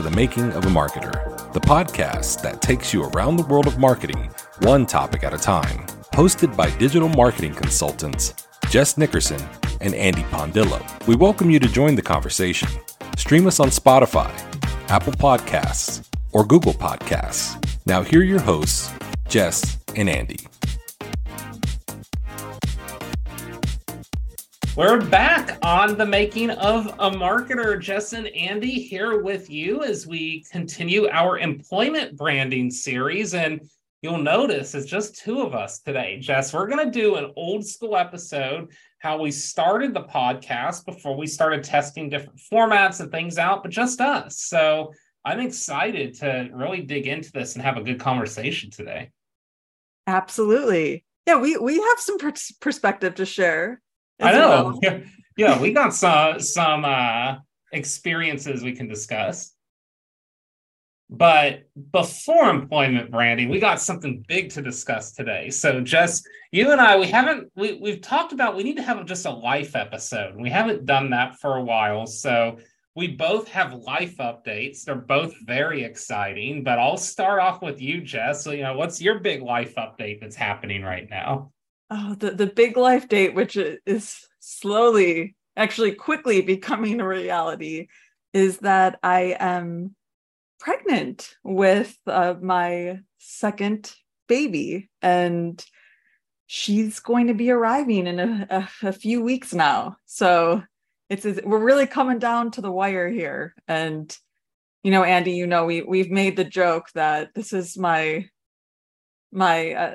to The Making of a Marketer the podcast that takes you around the world of marketing, one topic at a time. Hosted by digital marketing consultants Jess Nickerson and Andy Pondillo. We welcome you to join the conversation. Stream us on Spotify, Apple Podcasts, or Google Podcasts. Now, here are your hosts, Jess and Andy. We're back on the making of a marketer. Jess and Andy here with you as we continue our employment branding series. And you'll notice it's just two of us today. Jess, we're going to do an old school episode how we started the podcast before we started testing different formats and things out, but just us. So I'm excited to really dig into this and have a good conversation today. Absolutely. Yeah, we we have some perspective to share I know. Well. Yeah, we got some some uh, experiences we can discuss. But before employment branding, we got something big to discuss today. So, Jess, you and I, we haven't we we've talked about we need to have just a life episode. We haven't done that for a while. So we both have life updates. They're both very exciting. But I'll start off with you, Jess. So, you know, what's your big life update that's happening right now? Oh the, the big life date which is slowly actually quickly becoming a reality is that i am pregnant with uh, my second baby and she's going to be arriving in a, a, a few weeks now. So it's, it's we're really coming down to the wire here. And you know andy you know we we've made the joke that this is my my uh,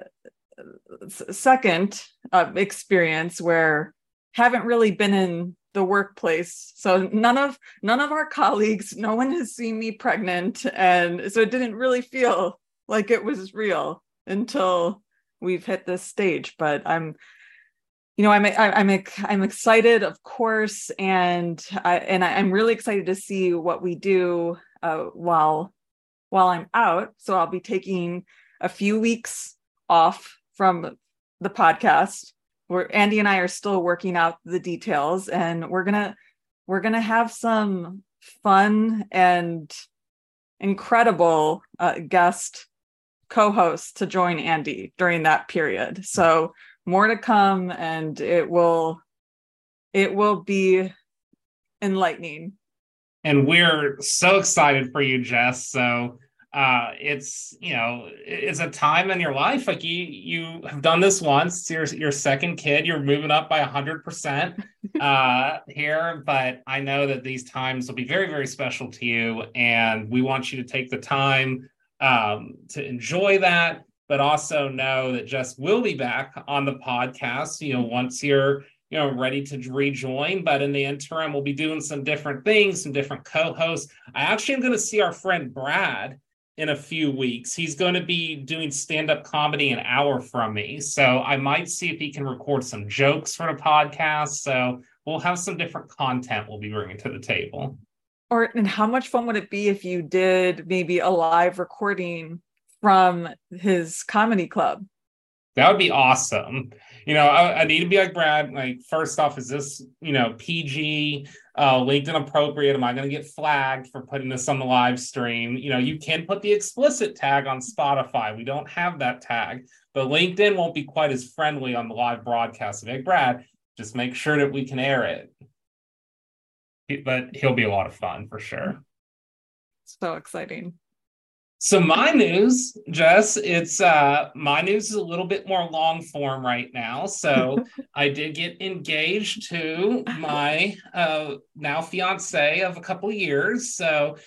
second uh, experience where haven't really been in the workplace. So none of none of our colleagues no one has seen me pregnant. And so it didn't really feel like it was real until we've hit this stage. But i'm you know i'm i'm i'm excited of course. And i and i'm really excited to see what we do uh, while while i'm out. So i'll be taking a few weeks off from the podcast where Andy and I are still working out the details and we're going to we're going to have some fun and incredible uh, guest co-hosts to join Andy during that period. So more to come and it will it will be enlightening. And we're so excited for you, Jess. So uh, it's you know it's a time in your life like you you have done this once your your second kid you're moving up by 100% uh, here but i know that these times will be very very special to you and we want you to take the time um, to enjoy that but also know that jess will be back on the podcast you know once you're you know ready to rejoin but in the interim we'll be doing some different things some different co-hosts. I actually am going to see our friend brad in a few weeks. He's going to be doing stand up comedy an hour from me. So I might see if he can record some jokes for the podcast. So we'll have some different content we'll be bringing to the table. Or, and how much fun would it be if you did maybe a live recording from his comedy club? That would be awesome. You know, I, I, need to be like Brad. Like, first off, is this you know PG, uh, LinkedIn appropriate? Am I going to get flagged for putting this on the live stream? You know, you can put the explicit tag on Spotify. We don't have that tag, but LinkedIn won't be quite as friendly on the live broadcast. Like Brad, just make sure that we can air it. But he'll be a lot of fun for sure. So exciting. So my news, Jess, it's uh my news is a little bit more long form right now. So I did get engaged to my uh now fiance of a couple years. So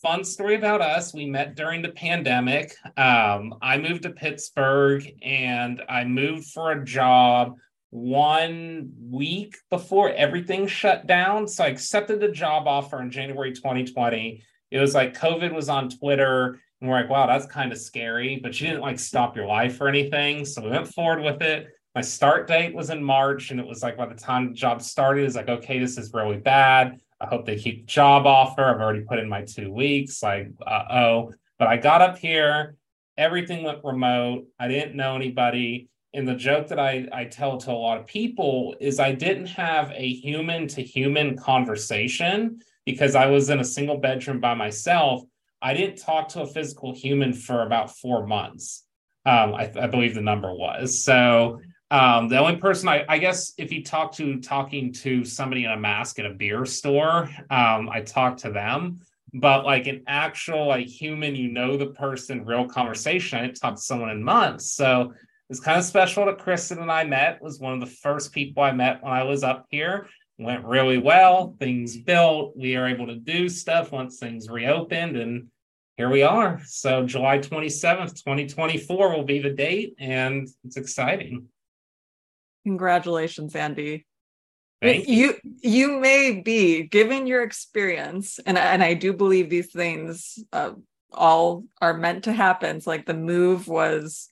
fun story about us. We met during the pandemic. Um, I moved to Pittsburgh and I moved for a job one week before everything shut down. So I accepted the job offer in January 2020. It was like COVID was on Twitter and we're like, wow, that's kind of scary, but you didn't like stop your life or anything. So we went forward with it. My start date was in March, and it was like by the time the job started, it's like, okay, this is really bad. I hope they keep the job offer. I've already put in my two weeks. Like, uh oh. But I got up here, everything went remote. I didn't know anybody. And the joke that I, I tell to a lot of people is I didn't have a human to human conversation because I was in a single bedroom by myself I didn't talk to a physical human for about four months. Um, I, I, believe the number was. So um, the only person I, I, guess if you talk to talking to somebody in a mask at a beer store, um, I talked to them. But like an actual like human, you know the person, real conversation. I didn't talk to someone in months. So it's kind of special that Kristen and I met. Was one of the first people I met when I was up here went really well. Things built. We are able to do stuff once things reopened, and here we are. So July 27th, 2024 will be the date, and it's exciting. Congratulations, Andy. Thank you. you you may be given your experience and and I do believe these things uh, all are meant to happen. It's like the move was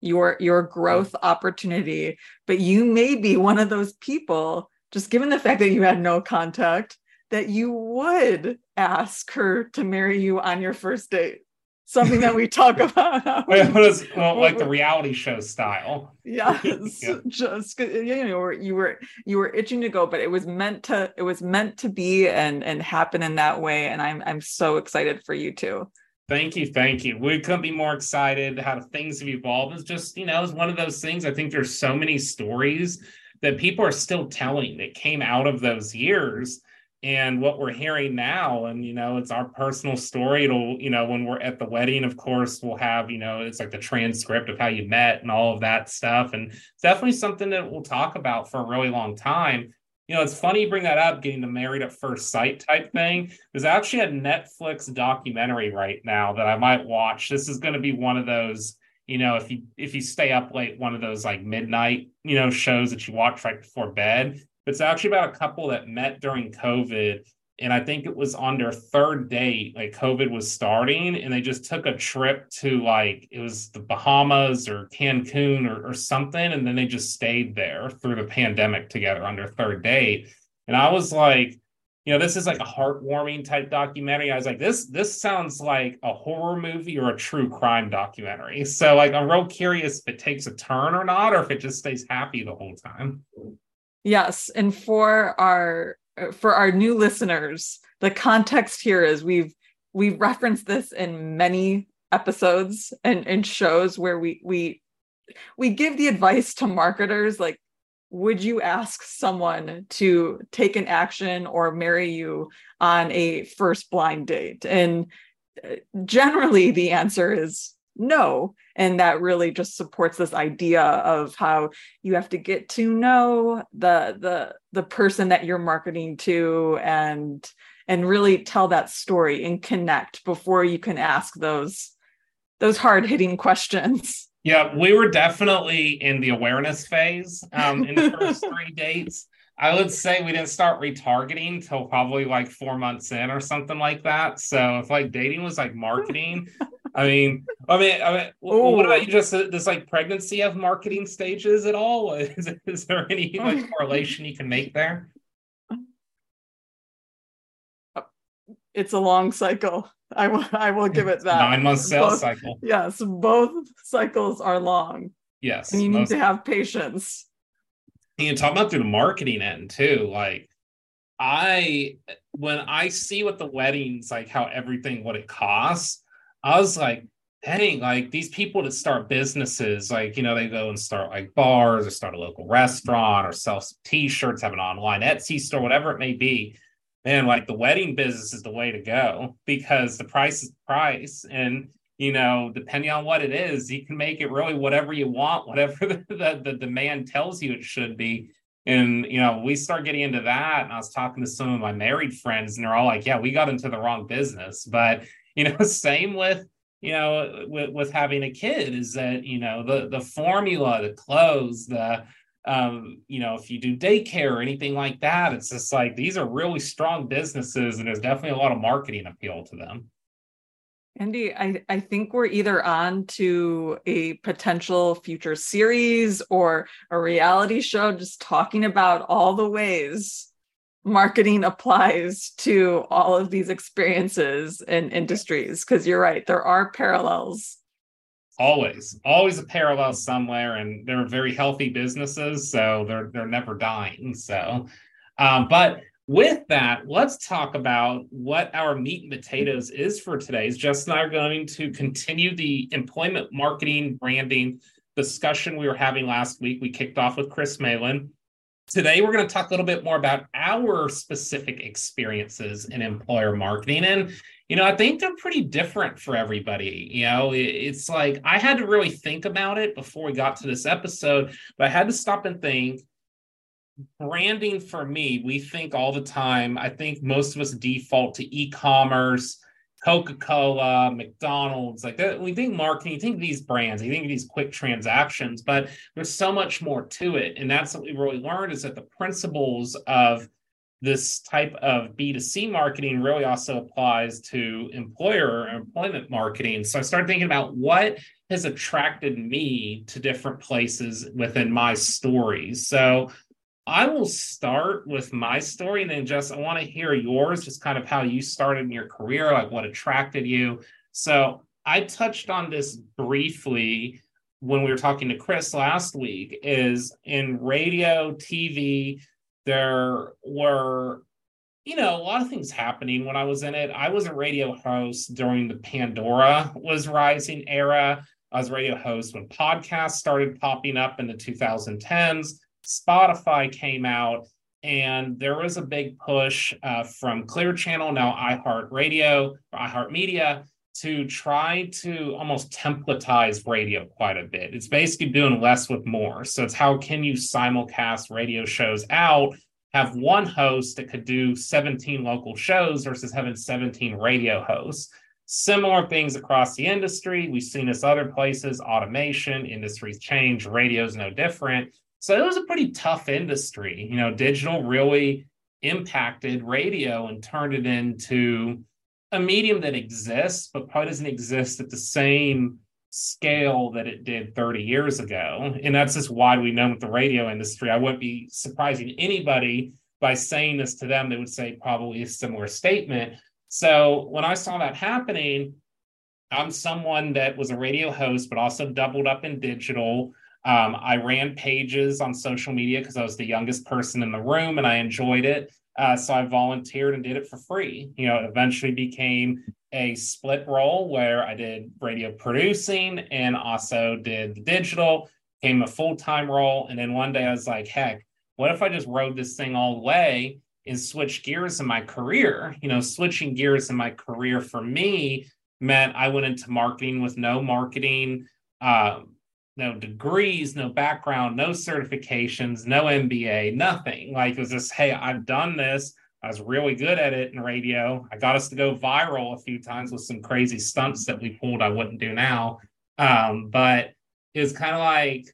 your your growth opportunity but you may be one of those people just given the fact that you had no contact, that you would ask her to marry you on your first date. Something that we talk about. well, like the reality show style. Yes, yeah. just you know, you were you were itching to go, but it was meant to it was meant to be and and happen in that way. And I'm I'm so excited for you too. Thank you, thank you. We couldn't be more excited how things have evolved. It's just you know, it's one of those things. I think there's so many stories that people are still telling that came out of those years and what we're hearing now. And you know it's our personal story. It'll you know when we're at the wedding of course we'll have you know it's like the transcript of how you met and all of that stuff. And it's definitely something that we'll talk about for a really long time. You know it's funny you bring that up getting the married at first sight type thing. There's actually a netflix documentary right now that i might watch. This is going to be one of those you know if you if you stay up late one of those like midnight you know shows that you watch right before bed But it's actually about a couple that met during covid and i think it was on their third date like covid was starting and they just took a trip to like it was the bahamas or cancun or, or something and then they just stayed there through the pandemic together on their third date and i was like you know, this is like a heartwarming type documentary. I was like, this this sounds like a horror movie or a true crime documentary. So like I'm real curious if it takes a turn or not, or if it just stays happy the whole time. Yes. And for our for our new listeners, the context here is we've we've referenced this in many episodes and, and shows where we we we give the advice to marketers like would you ask someone to take an action or marry you on a first blind date? And uh, generally, the answer is no. And that really just supports this idea of how you have to get to know the the the person that you're marketing to and and really tell that story and connect before you can ask those those hard hitting questions. Yeah, we were definitely in the awareness phase um, in the first three dates. I would say we didn't start retargeting till probably like four months in or something like that. So if like dating was like marketing, I mean, I mean, I mean, what about you? Just this like pregnancy have marketing stages at all? Is, is there any like correlation you can make there? It's a long cycle. I will I will give it that. Nine month sales both, cycle. Yes, both cycles are long. Yes. And you need to have patience. And talk about through the marketing end too. Like I when I see what the weddings, like how everything what it costs, I was like, dang, like these people that start businesses, like, you know, they go and start like bars or start a local restaurant or sell some t-shirts, have an online Etsy store, whatever it may be man, like the wedding business is the way to go because the price is price. And, you know, depending on what it is, you can make it really whatever you want, whatever the, the, the demand tells you it should be. And you know, we start getting into that. And I was talking to some of my married friends, and they're all like, "Yeah, we got into the wrong business." But you know, same with you know with, with having a kid is that you know the the formula, the clothes, the um, you know, if you do daycare or anything like that, it's just like these are really strong businesses, and there's definitely a lot of marketing appeal to them. Andy, I, I think we're either on to a potential future series or a reality show just talking about all the ways marketing applies to all of these experiences and industries. Because you're right, there are parallels. Always, always a parallel somewhere, and they're very healthy businesses, so they're they're never dying. So, um, but with that, let's talk about what our meat and potatoes is for today. Jess and I are going to continue the employment marketing branding discussion we were having last week. We kicked off with Chris Malin. Today, we're going to talk a little bit more about our specific experiences in employer marketing. And, you know, I think they're pretty different for everybody. You know, it's like I had to really think about it before we got to this episode, but I had to stop and think branding for me, we think all the time. I think most of us default to e-commerce, Coca-Cola, McDonald's, like that. We think marketing, you think these brands, you think these quick transactions, but there's so much more to it. And that's what we really learned is that the principles of this type of B2C marketing really also applies to employer or employment marketing. So I started thinking about what has attracted me to different places within my stories. So I will start with my story and then just I want to hear yours, just kind of how you started in your career, like what attracted you. So I touched on this briefly when we were talking to Chris last week, is in radio, TV, there were, you know, a lot of things happening when I was in it. I was a radio host during the Pandora was rising era. I was a radio host when podcasts started popping up in the 2010s. Spotify came out, and there was a big push uh, from Clear Channel, now iHeartRadio, iHeartMedia, to try to almost templatize radio quite a bit. It's basically doing less with more. So it's how can you simulcast radio shows out, have one host that could do 17 local shows versus having 17 radio hosts. Similar things across the industry. We've seen this other places, automation, industries change, radio's no different. So it was a pretty tough industry. You know, digital really impacted radio and turned it into a medium that exists, but probably doesn't exist at the same scale that it did 30 years ago. And that's just why we know with the radio industry. I wouldn't be surprising anybody by saying this to them, they would say probably a similar statement. So when I saw that happening, I'm someone that was a radio host, but also doubled up in digital. Um, I ran pages on social media because I was the youngest person in the room and I enjoyed it. Uh, so I volunteered and did it for free. You know, eventually became a split role where I did radio producing and also did the digital, became a full time role. And then one day I was like, heck, what if I just rode this thing all the way and switch gears in my career? You know, switching gears in my career for me meant I went into marketing with no marketing um, no degrees, no background, no certifications, no MBA, nothing. Like it was just, hey, I've done this. I was really good at it in radio. I got us to go viral a few times with some crazy stunts that we pulled I wouldn't do now. Um, but it's kind of like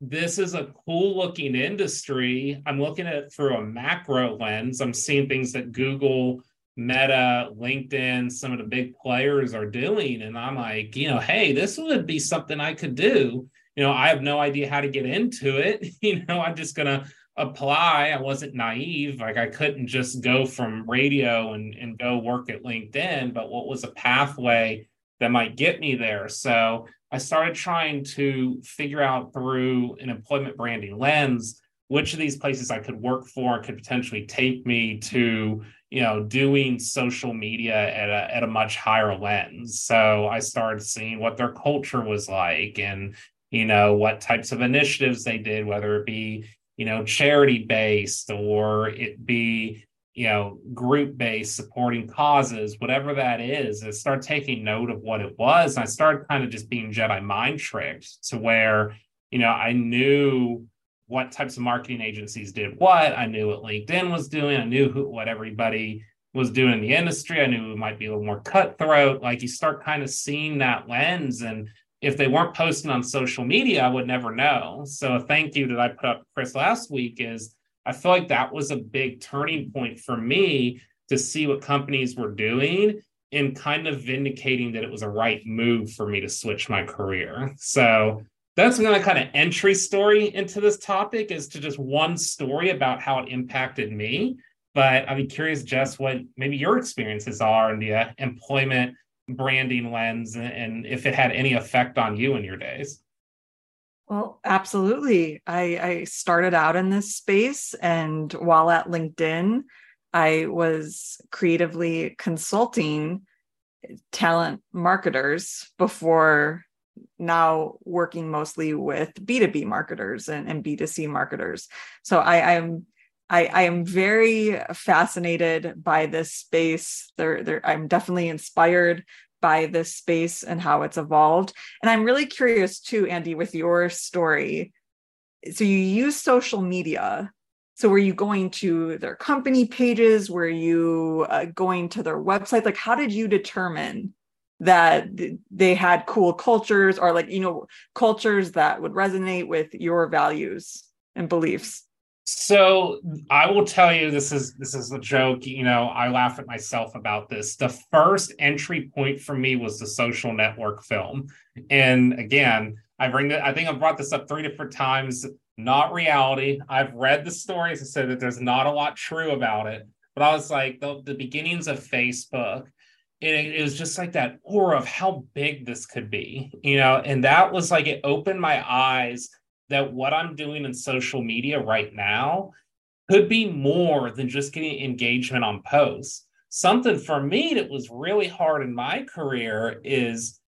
this is a cool looking industry. I'm looking at it through a macro lens. I'm seeing things that Google Meta, LinkedIn, some of the big players are doing. And I'm like, you know, hey, this would be something I could do. You know, I have no idea how to get into it. You know, I'm just going to apply. I wasn't naive. Like I couldn't just go from radio and, and go work at LinkedIn, but what was a pathway that might get me there? So I started trying to figure out through an employment branding lens which of these places I could work for could potentially take me to, you know, doing social media at a, at a much higher lens. So I started seeing what their culture was like and, you know, what types of initiatives they did, whether it be, you know, charity based or it be, you know, group based, supporting causes, whatever that is, I started taking note of what it was. And I started kind of just being Jedi mind tricked to where, you know, I knew what types of marketing agencies did what. I knew what LinkedIn was doing. I knew who, what everybody was doing in the industry. I knew it might be a little more cutthroat. Like you start kind of seeing that lens. And if they weren't posting on social media, I would never know. So a thank you that I put up Chris last week is I feel like that was a big turning point for me to see what companies were doing and kind of vindicating that it was a right move for me to switch my career. So that's my kind of entry story into this topic is to just one story about how it impacted me. But I'd be curious, Jess, what maybe your experiences are in the uh, employment branding lens and if it had any effect on you in your days. Well, absolutely. I, I started out in this space, and while at LinkedIn, I was creatively consulting talent marketers before now working mostly with B2B marketers and, and B2C marketers. So I, I'm I, I am very fascinated by this space. I'm definitely inspired by this space and how it's evolved. And I'm really curious too, Andy, with your story. So you use social media. So were you going to their company pages? Were you uh, going to their website? Like, how did you determine that they had cool cultures or like, you know, cultures that would resonate with your values and beliefs? So I will tell you this is this is a joke. You know, I laugh at myself about this. The first entry point for me was the social network film. And again, I bring that I think I've brought this up three different times. Not reality. I've read the stories and said that there's not a lot true about it. But I was like, the, the beginnings of Facebook, it, it was just like that aura of how big this could be, you know, and that was like it opened my eyes that what I'm doing in social media right now could be more than just getting engagement on posts. Something for me that was really hard in my career is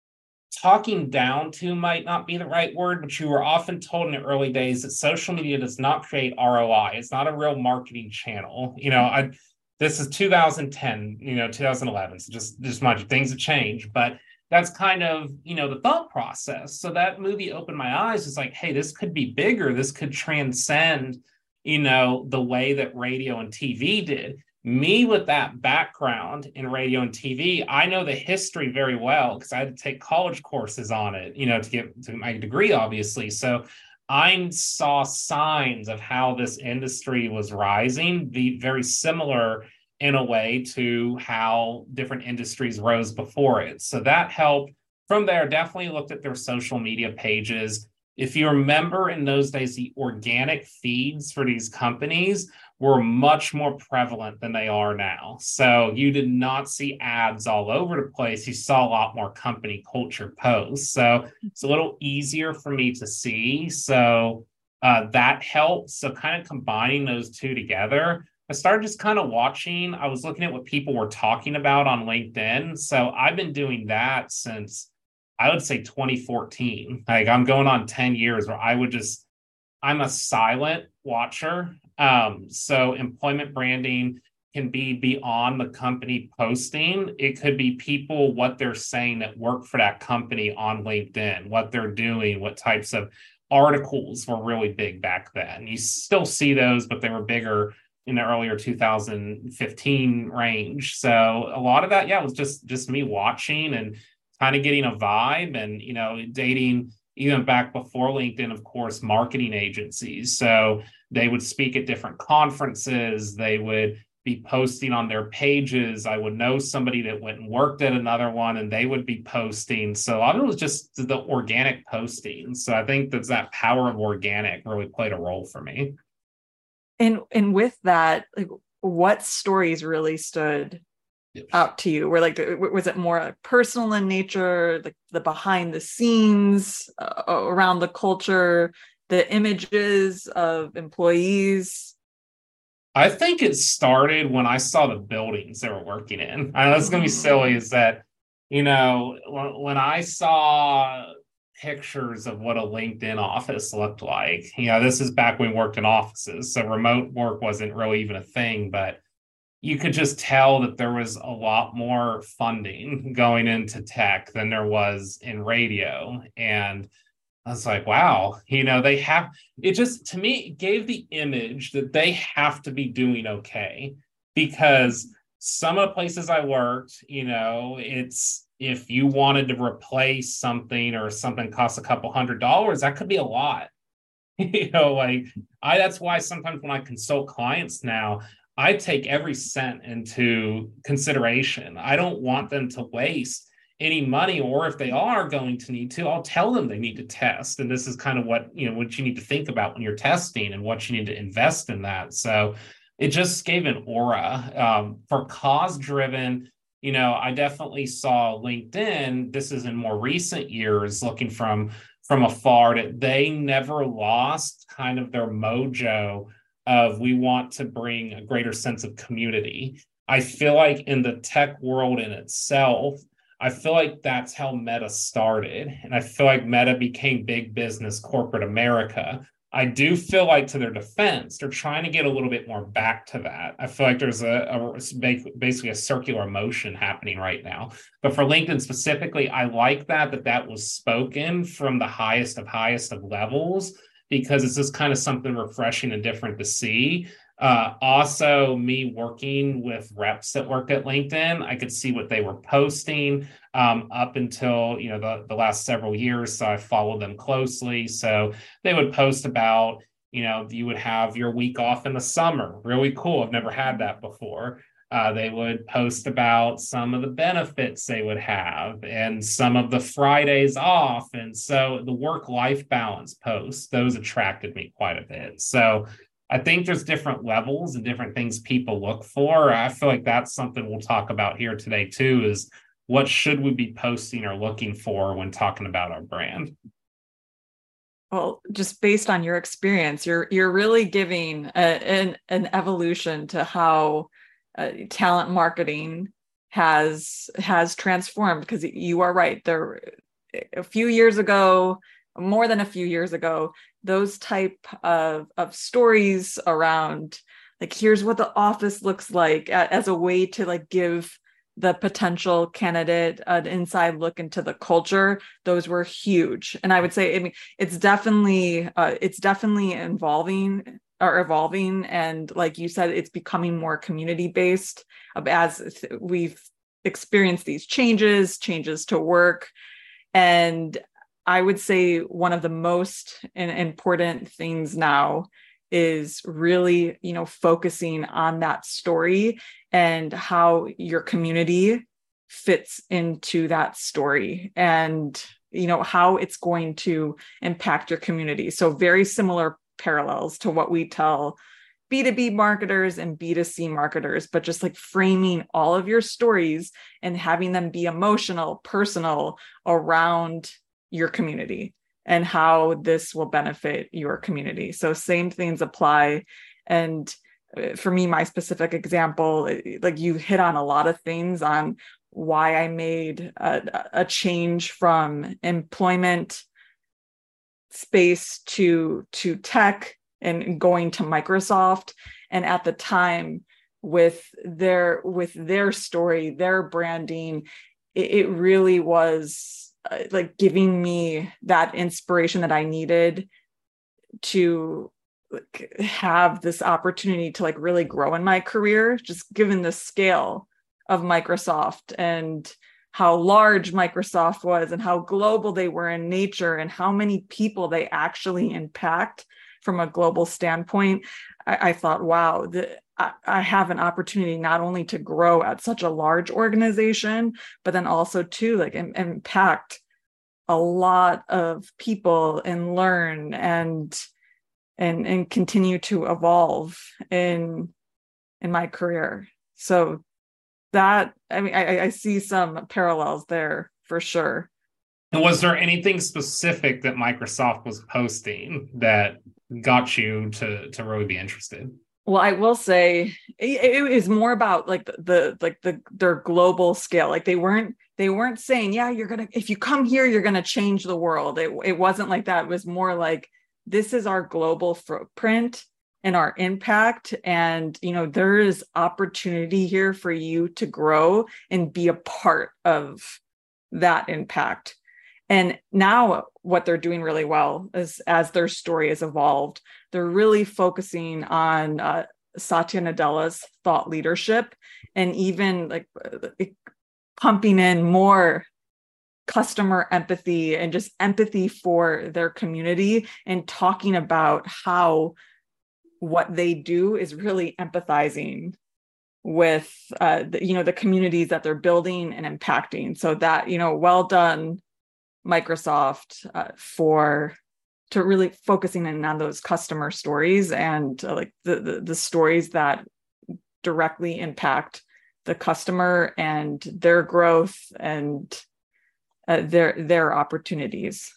talking down to might not be the right word, but you were often told in the early days that social media does not create ROI. It's not a real marketing channel. You know, I this is 2010, you know, 2011. So just just mind you, things have changed, but that's kind of you know the thought process. So that movie opened my eyes. It's like hey this could be bigger. This could transcend you know the way that radio and tv did. Me with that background in radio and tv i know the history very well because i had to take college courses on it you know to get to my degree obviously. So i saw signs of how this industry was rising be very similar in a way to how different industries rose before it. So that helped. From there, definitely looked at their social media pages. If you remember in those days, the organic feeds for these companies were much more prevalent than they are now. So you did not see ads all over the place. You saw a lot more company culture posts. So it's a little easier for me to see. So uh, that helps. So kind of combining those two together I started just kind of watching. I was looking at what people were talking about on LinkedIn. So I've been doing that since I would say 2014. Like I'm going on 10 years where I would just, I'm a silent watcher. Um, so employment branding can be beyond the company posting. It could be people, what they're saying that work for that company on LinkedIn, what they're doing, what types of articles were really big back then. You still see those, but they were bigger in the earlier 2015 range. So a lot of that, yeah, was just just me watching and kind of getting a vibe and you know dating even back before LinkedIn, of course, marketing agencies. So they would speak at different conferences. They would be posting on their pages. I would know somebody that went and worked at another one and they would be posting. So a lot of it was just the organic posting. So I think that that power of organic really played a role for me and and with that like what stories really stood out to you were like was it more personal in nature like the behind the scenes uh, around the culture the images of employees i think it started when i saw the buildings they were working in i know it's going to be silly mm. is that you know when i saw pictures of what a LinkedIn office looked like. You know, this is back when we worked in offices, so remote work wasn't really even a thing. But you could just tell that there was a lot more funding going into tech than there was in radio. And I was like, wow, you know, they have it just to me gave the image that they have to be doing okay because some of the places I worked, you know, it's if you wanted to replace something or something costs a couple hundred dollars, that could be a lot. you know, like I that's why sometimes when I consult clients now, I take every cent into consideration. I don't want them to waste any money, or if they are going to need to, I'll tell them they need to test. And this is kind of what you know what you need to think about when you're testing and what you need to invest in that. So it just gave an aura um, for cause driven. You know, I definitely saw LinkedIn. This is in more recent years, looking from from afar, that they never lost kind of their mojo of we want to bring a greater sense of community. I feel like in the tech world in itself, I feel like that's how Meta started. And I feel like Meta became big business corporate America. I do feel like, to their defense, they're trying to get a little bit more back to that. I feel like there's a, a basically a circular motion happening right now. But for LinkedIn specifically, I like that that that was spoken from the highest of highest of levels because it's just kind of something refreshing and different to see. Uh, also, me working with reps that worked at LinkedIn, I could see what they were posting um, up until you know the, the last several years. So I followed them closely. So they would post about you know you would have your week off in the summer, really cool. I've never had that before. Uh, they would post about some of the benefits they would have and some of the Fridays off. And so the work life balance posts, those attracted me quite a bit. So I think there's different levels and different things people look for. I feel like that's something we'll talk about here today too is what should we be posting or looking for when talking about our brand? Well, just based on your experience, you're you're really giving a, an an evolution to how uh, talent marketing has has transformed because you are right there a few years ago more than a few years ago those type of of stories around like here's what the office looks like as a way to like give the potential candidate an inside look into the culture those were huge. And i would say i mean it's definitely uh, it's definitely involving are evolving and like you said it's becoming more community based as we've experienced these changes changes to work. And i would say one of the most important things now is really you know focusing on that story and how your community fits into that story and you know how it's going to impact your community. So very similar parallels to what we tell B2B marketers and B2C marketers, but just like framing all of your stories and having them be emotional, personal around your community and how this will benefit your community. So, same things apply. And uh, for me, my specific example, uh, like you hit on a lot of things on why I made a, a change from employment space to to tech and going to Microsoft. And at the time with their with their story their branding it, it really was uh, like giving me that inspiration that I needed to like, have this opportunity to like really grow in my career just given the scale of Microsoft. And how large Microsoft was and how global they were in nature and how many people they actually impact from a global standpoint, I, I thought, wow, the, I, I have an opportunity not only to grow at such a large organization, but then also to like Im- impact a lot of people and learn and and and continue to evolve in in my career. So that i mean I, I see some parallels there for sure. And was there anything specific that microsoft was posting that got you to to really be interested? Well i will say it, it is more about like the, the like the their global scale. Like they weren't they weren't saying yeah you're gonna if you come here you're gonna change the world. It, it wasn't like that. It was more like this is our global footprint in our impact. And you know there is opportunity here for you to grow and be a part of that impact. And now what they're doing really well is as their story has evolved they're really focusing on uh, satya nadella's thought leadership and even like pumping in more customer empathy and just empathy for their community and talking about how what they do is really empathizing with uh, the, you know the communities that they're building and impacting. So that you know well done microsoft uh, for to really focusing in on those customer stories and uh, like the, the the stories that directly impact the customer and their growth and uh, their their opportunities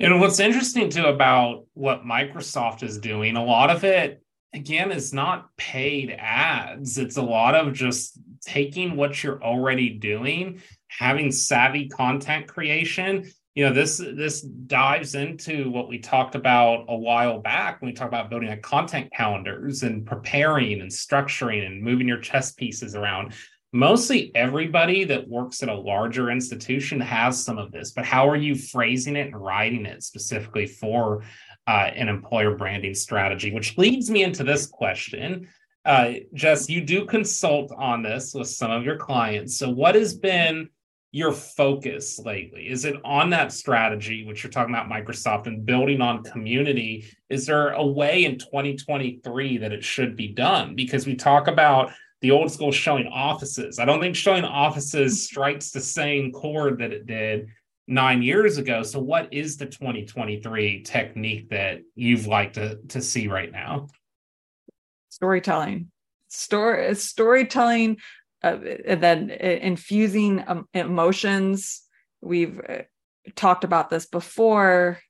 and what's interesting too about what Microsoft is doing, a lot of it, again, is not paid ads. It's a lot of just taking what you're already doing, having savvy content creation. You know, this this dives into what we talked about a while back when we talked about building like content calendars and preparing and structuring and moving your chess pieces around mostly everybody that works at a larger institution has some of this but how are you phrasing it and writing it specifically for uh, an employer branding strategy? Which leads me into this question. Uh, jess you do consult on this with some of your clients. So what has been your focus lately? Is it on that strategy which you're talking about microsoft and building on community? Is there a way in 2023 that it should be done? Because we talk about the old school showing offices. I don't think showing offices strikes the same chord that it did nine years ago. So, what is the 2023 technique that you've liked to, to see right now? Storytelling. Story storytelling, uh, and then infusing um, emotions. We've uh, talked about this before,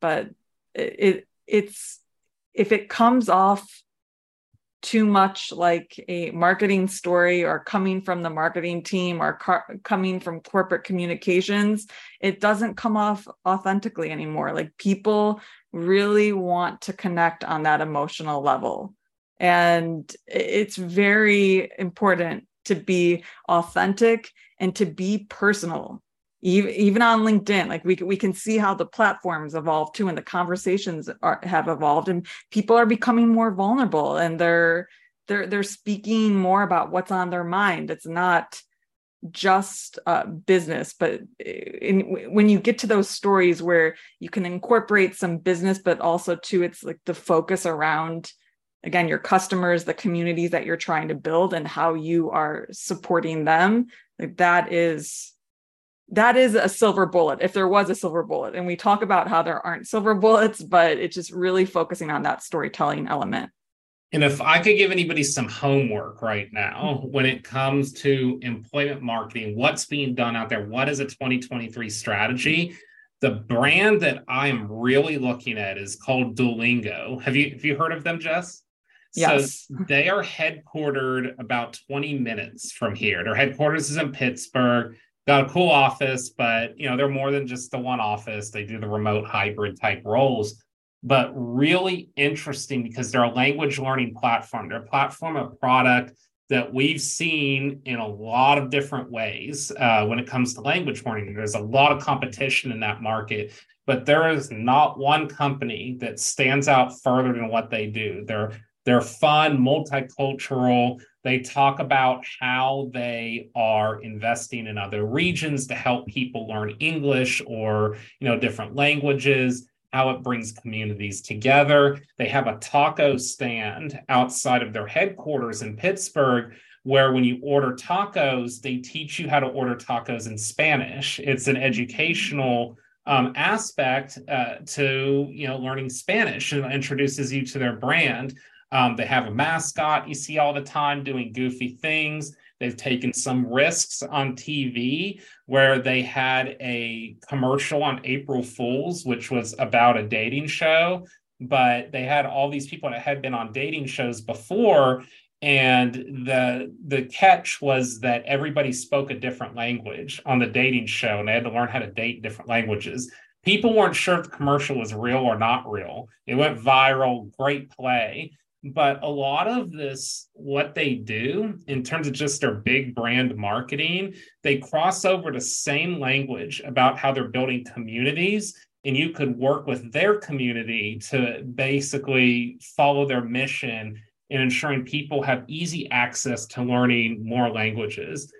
but it, it it's if it comes off too much like a marketing story or coming from the marketing team or car- coming from corporate communications it doesn't come off authentically anymore. Like people really want to connect on that emotional level. And it's very important to be authentic and to be personal even, on linkedin like we, we can see how the platforms evolve too and the conversations are, have evolved and people are becoming more vulnerable and they're they're they're speaking more about what's on their mind. It's not just uh, business but in, when you get to those stories where you can incorporate some business but also too it's like the focus around again your customers the communities that you're trying to build and how you are supporting them like that is that is a silver bullet if there was a silver bullet. And we talk about how there aren't silver bullets but it's just really focusing on that storytelling element. And if i could give anybody some homework right now when it comes to employment marketing what's being done out there what is a 2023 strategy? The brand that i am really looking at is called duolingo. Have you have you heard of them jess? Yes. So they are headquartered about 20 minutes from here. Their headquarters is in Pittsburgh got a cool office, but you know, they're more than just the one office. They do the remote hybrid type roles, but really interesting because they're a language learning platform. They're a platform, a product that we've seen in a lot of different ways uh, when it comes to language learning. There's a lot of competition in that market, but there is not one company that stands out further than what they do. They're they're fun, multicultural. They talk about how they are investing in other regions to help people learn English or, you know, different languages, how it brings communities together. They have a taco stand outside of their headquarters in Pittsburgh where when you order tacos, they teach you how to order tacos in Spanish. It's an educational um, aspect uh, to you know learning Spanish and introduces you to their brand. Um, they have a mascot you see all the time doing goofy things. They've taken some risks on TV where they had a commercial on April Fools, which was about a dating show. But they had all these people that had been on dating shows before. And the the catch was that everybody spoke a different language on the dating show, and they had to learn how to date different languages. people weren't sure if the commercial was real or not real. It went viral, great play. But a lot of this, what they do in terms of just their big brand marketing, they cross over to same language about how they're building communities. And you could work with their community to basically follow their mission in ensuring people have easy access to learning more languages.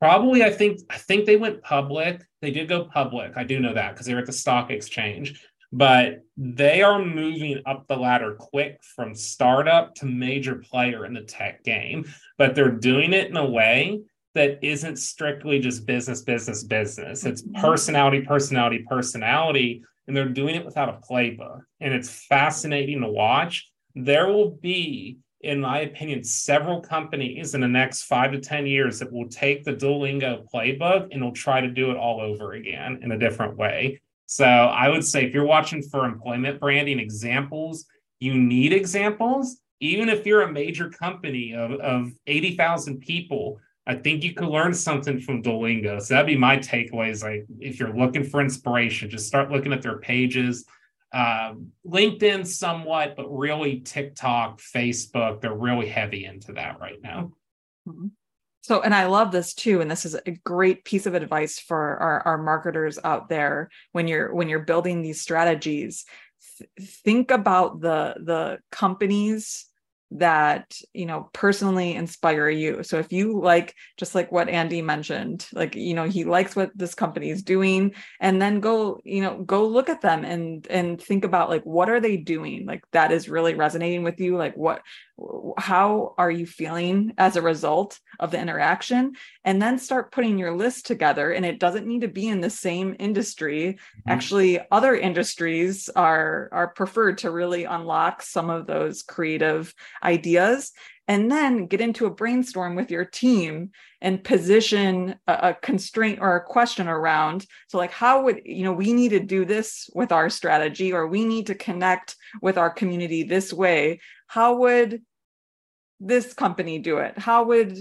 Probably, I think, I think they went public. They did go public. I do know that because they were at the stock exchange but they are moving up the ladder quick from startup to major player in the tech game. But they're doing it in a way that isn't strictly just business, business, business. It's mm-hmm. personality, personality, personality. And they're doing it without a playbook. And it's fascinating to watch. There will be, in my opinion, several companies in the next five to 10 years that will take the Duolingo playbook and will try to do it all over again in a different way. So I would say if you're watching for employment branding examples, you need examples. Even if you're a major company of, of 80,000 people, I think you could learn something from Duolingo. So that'd be my takeaways. Like if you're looking for inspiration, just start looking at their pages. Um, LinkedIn somewhat, but really TikTok, Facebook, they're really heavy into that right now. Mm-hmm. So, and I love this too. And this is a great piece of advice for our, our marketers out there when you're when you're building these strategies. Th- think about the the companies that you know personally inspire you so if you like just like what andy mentioned like you know he likes what this company is doing and then go you know go look at them and and think about like what are they doing like that is really resonating with you like what how are you feeling as a result of the interaction? And then start putting your list together and it doesn't need to be in the same industry. Mm-hmm. actually other industries are are preferred to really unlock some of those creative ideas and then get into a brainstorm with your team and position a, a, constraint or a question around so like how would you know we need to do this with our strategy or we need to connect with our community this way. How would this company do it? How would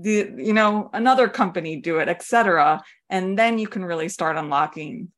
the you know another company do it etc and then you can really start unlocking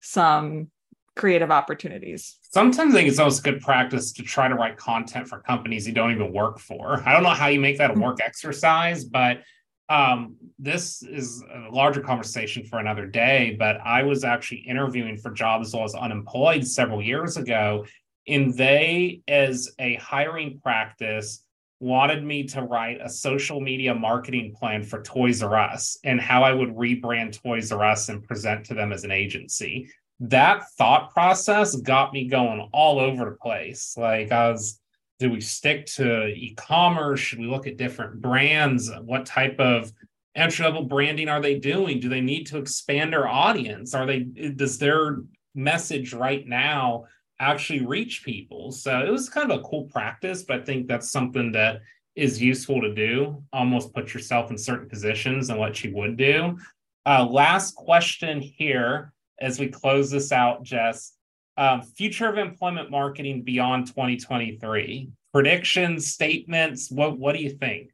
some creative opportunities. Sometimes i think it's almost good practice to try to write content for companies you don't even work for. I don't know how you make that a work exercise but um, this is a larger conversation for another day but i was actually interviewing for jobs while i was unemployed several years ago and they as a hiring practice wanted me to write a social media marketing plan for Toys R Us and how I would rebrand Toys R Us and present to them as an agency. That thought process got me going all over the place. Like I was do we stick to e-commerce? Should we look at different brands? What type of entry level branding are they doing? Do they need to expand their audience? Are they does their message right now actually reach people. So it was kind of a cool practice, but I think that's something that is useful to do. Almost put yourself in certain positions and what you would do. Uh, last question here as we close this out, Jess. Um, future of employment marketing beyond 2023 predictions, statements. What what do you think?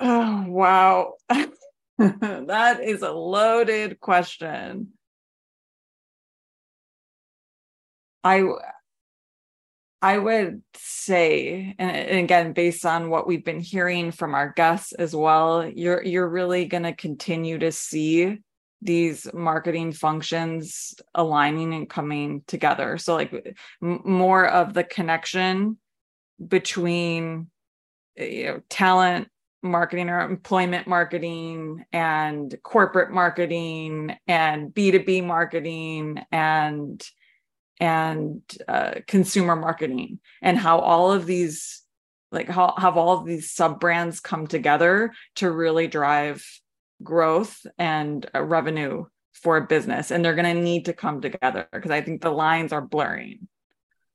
Oh wow, that is a loaded question. I I would say, and, again, based on what we've been hearing from our guests as well, you're you're really going to continue to see these marketing functions aligning and coming together. So, like more of the connection between eh, you know talent marketing or employment marketing and corporate marketing and B2B marketing and and uh, consumer marketing and how all of these like how have all of these sub brands come together to really drive growth and uh, revenue for a business. And they're going to need to come together because i think the lines are blurring.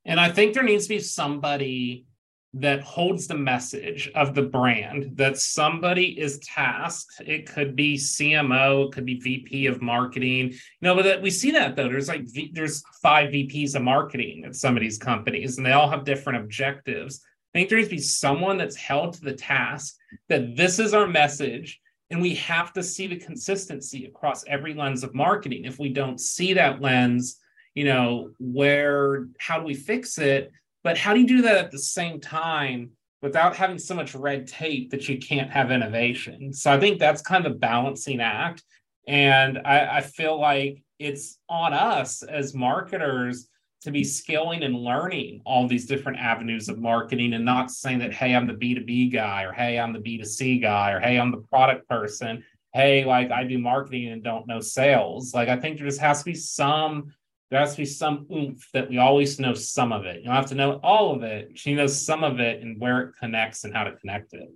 And i think there needs to be somebody that holds the message of the brand that somebody is tasked it could be cmo it could be vp of marketing you know but that we see that though there's like v, there's five vps of marketing at some of these companies and they all have different objectives i think there needs to be someone that's held to the task that this is our message And we have to see the consistency across every lens of marketing. If we don't see that lens, you know, where, how do we fix it? But how do you do that at the same time without having so much red tape that you can't have innovation? So I think that's kind of the balancing act. And I, I feel like it's on us as marketers to be scaling and learning all these different avenues of marketing and not saying that, hey, I'm the B2B guy, or hey, I'm the B2C guy, or hey, I'm the product person. Hey, like I do marketing and don't know sales. Like I think there just has to be some, there has to be some oomph that we always know some of it. You don't have to know all of it. She knows some of it and where it connects and how to connect it.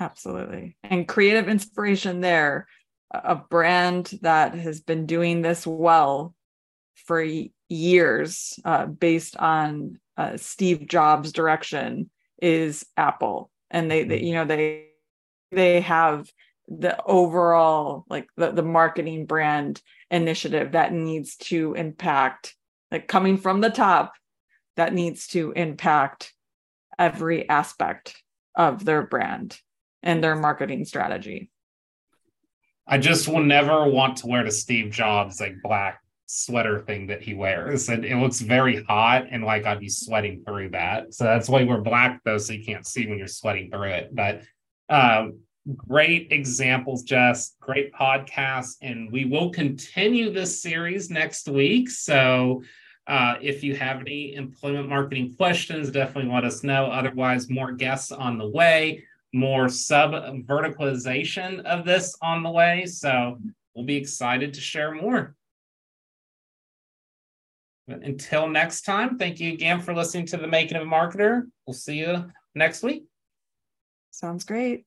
Absolutely. And creative inspiration there a brand that has been doing this well for years uh, based on uh, Steve Jobs' direction is Apple, and they, they, you know they they have the overall like the, the marketing brand initiative that needs to impact like coming from the top that needs to impact every aspect of their brand and their marketing strategy I just will never want to wear the Steve Jobs like black sweater thing that he wears. And it looks very hot and like I'd be sweating through that. So that's why we're black though, so you can't see when you're sweating through it. But um, great examples, Jess. Great podcast. And we will continue this series next week. So uh, if you have any employment marketing questions, definitely let us know. Otherwise, more guests on the way more sub verticalization of this on the way. So we'll be excited to share more. But until next time, thank you again for listening to The Making of a Marketer. We'll see you next week. Sounds great.